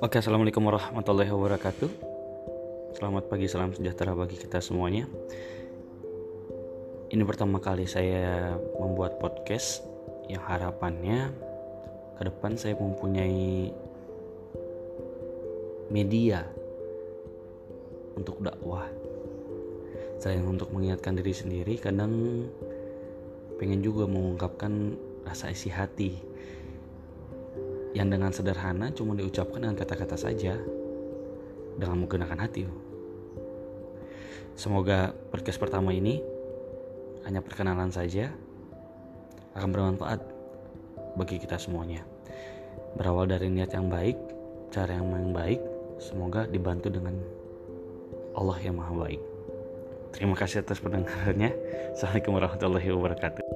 Oke, assalamualaikum warahmatullahi wabarakatuh. Selamat pagi, salam sejahtera bagi kita semuanya. Ini pertama kali saya membuat podcast yang harapannya ke depan saya mempunyai media untuk dakwah. Selain untuk mengingatkan diri sendiri, kadang pengen juga mengungkapkan rasa isi hati yang dengan sederhana cuma diucapkan dengan kata-kata saja dengan menggunakan hati. Semoga podcast pertama ini hanya perkenalan saja akan bermanfaat bagi kita semuanya. Berawal dari niat yang baik, cara yang baik, semoga dibantu dengan Allah yang Maha Baik. Terima kasih atas pendengarannya. Assalamualaikum warahmatullahi wabarakatuh.